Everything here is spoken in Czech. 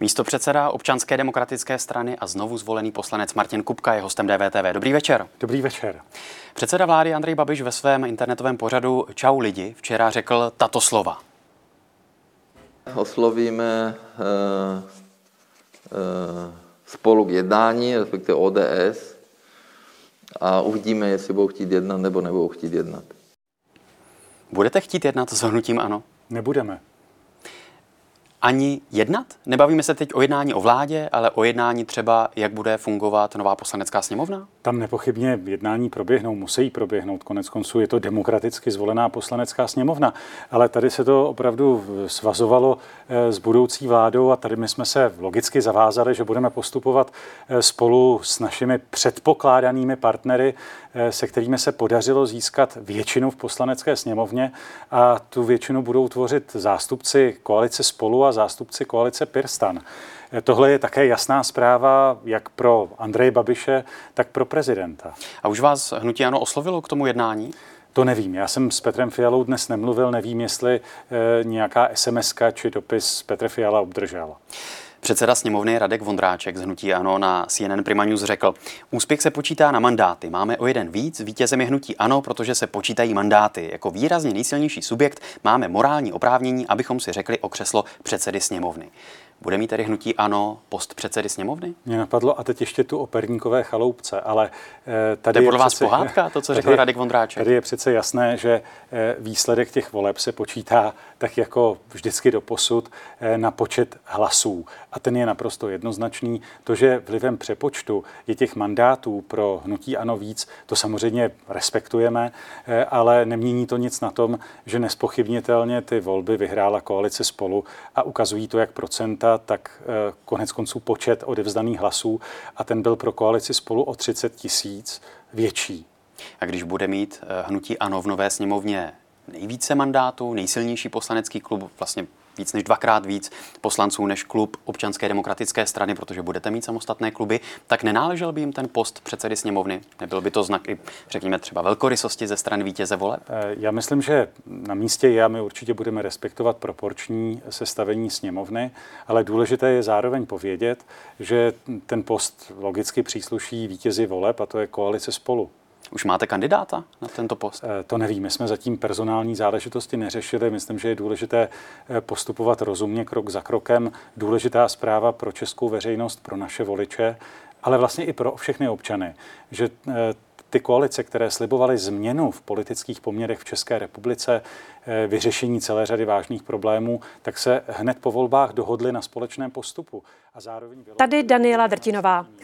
Místo předseda občanské demokratické strany a znovu zvolený poslanec Martin Kupka je hostem DVTV. Dobrý večer. Dobrý večer. Předseda vlády Andrej Babiš ve svém internetovém pořadu Čau lidi včera řekl tato slova. Oslovíme uh, uh, spolu k jednání, respektive ODS, a uvidíme, jestli budou chtít jednat nebo nebudou chtít jednat. Budete chtít jednat s hnutím ano? Nebudeme ani jednat? Nebavíme se teď o jednání o vládě, ale o jednání třeba, jak bude fungovat nová poslanecká sněmovna? Tam nepochybně jednání proběhnou, musí proběhnout. Konec konců je to demokraticky zvolená poslanecká sněmovna. Ale tady se to opravdu svazovalo eh, s budoucí vládou a tady my jsme se logicky zavázali, že budeme postupovat eh, spolu s našimi předpokládanými partnery, eh, se kterými se podařilo získat většinu v poslanecké sněmovně a tu většinu budou tvořit zástupci koalice spolu a zástupci koalice Pirstan. Tohle je také jasná zpráva jak pro Andreje Babiše, tak pro prezidenta. A už vás hnutí ano oslovilo k tomu jednání? To nevím. Já jsem s Petrem Fialou dnes nemluvil, nevím, jestli e, nějaká SMS či dopis Petr Fiala obdržel. Předseda sněmovny Radek Vondráček z Hnutí Ano na CNN Prima News řekl, úspěch se počítá na mandáty. Máme o jeden víc, vítězem je Hnutí Ano, protože se počítají mandáty. Jako výrazně nejsilnější subjekt máme morální oprávnění, abychom si řekli o křeslo předsedy sněmovny. Bude mít tedy hnutí ano post předsedy sněmovny? Mě napadlo a teď ještě tu operníkové chaloupce, ale eh, tady to je podle vás přece, pohádka, to, co řekl Radek Vondráček? Tady je přece jasné, že eh, výsledek těch voleb se počítá tak jako vždycky do posud eh, na počet hlasů. A ten je naprosto jednoznačný. To, že vlivem přepočtu je těch mandátů pro hnutí ano víc, to samozřejmě respektujeme, ale nemění to nic na tom, že nespochybnitelně ty volby vyhrála koalice spolu a ukazují to, jak procenta procenta, tak eh, konec konců počet odevzdaných hlasů a ten byl pro koalici spolu o 30 tisíc větší. A když bude mít eh, hnutí ANO v nové sněmovně nejvíce mandátů, nejsilnější poslanecký klub, vlastně víc než dvakrát víc poslanců než klub občanské demokratické strany, protože budete mít samostatné kluby, tak nenáležel by jim ten post předsedy sněmovny? Nebyl by to znak i, řekněme, třeba velkorysosti ze strany vítěze voleb? Eh, já myslím, že na místě a my určitě budeme respektovat proporční sestavení sněmovny, ale důležité je zároveň povědět, že ten post logicky přísluší vítězi voleb a to je koalice spolu. Už máte kandidáta na tento post? Eh, to nevím. My jsme zatím personální záležitosti neřešili. Myslím, že je důležité eh, postupovat rozumně, krok za krokem. Důležitá zpráva pro českou veřejnost, pro naše voliče, ale vlastně i pro všechny občany, že eh, ty koalice, které slibovaly změnu v politických poměrech v České republice, vyřešení celé řady vážných problémů, tak se hned po volbách dohodly na společném postupu. A zároveň bylo... Tady Daniela Drtinová.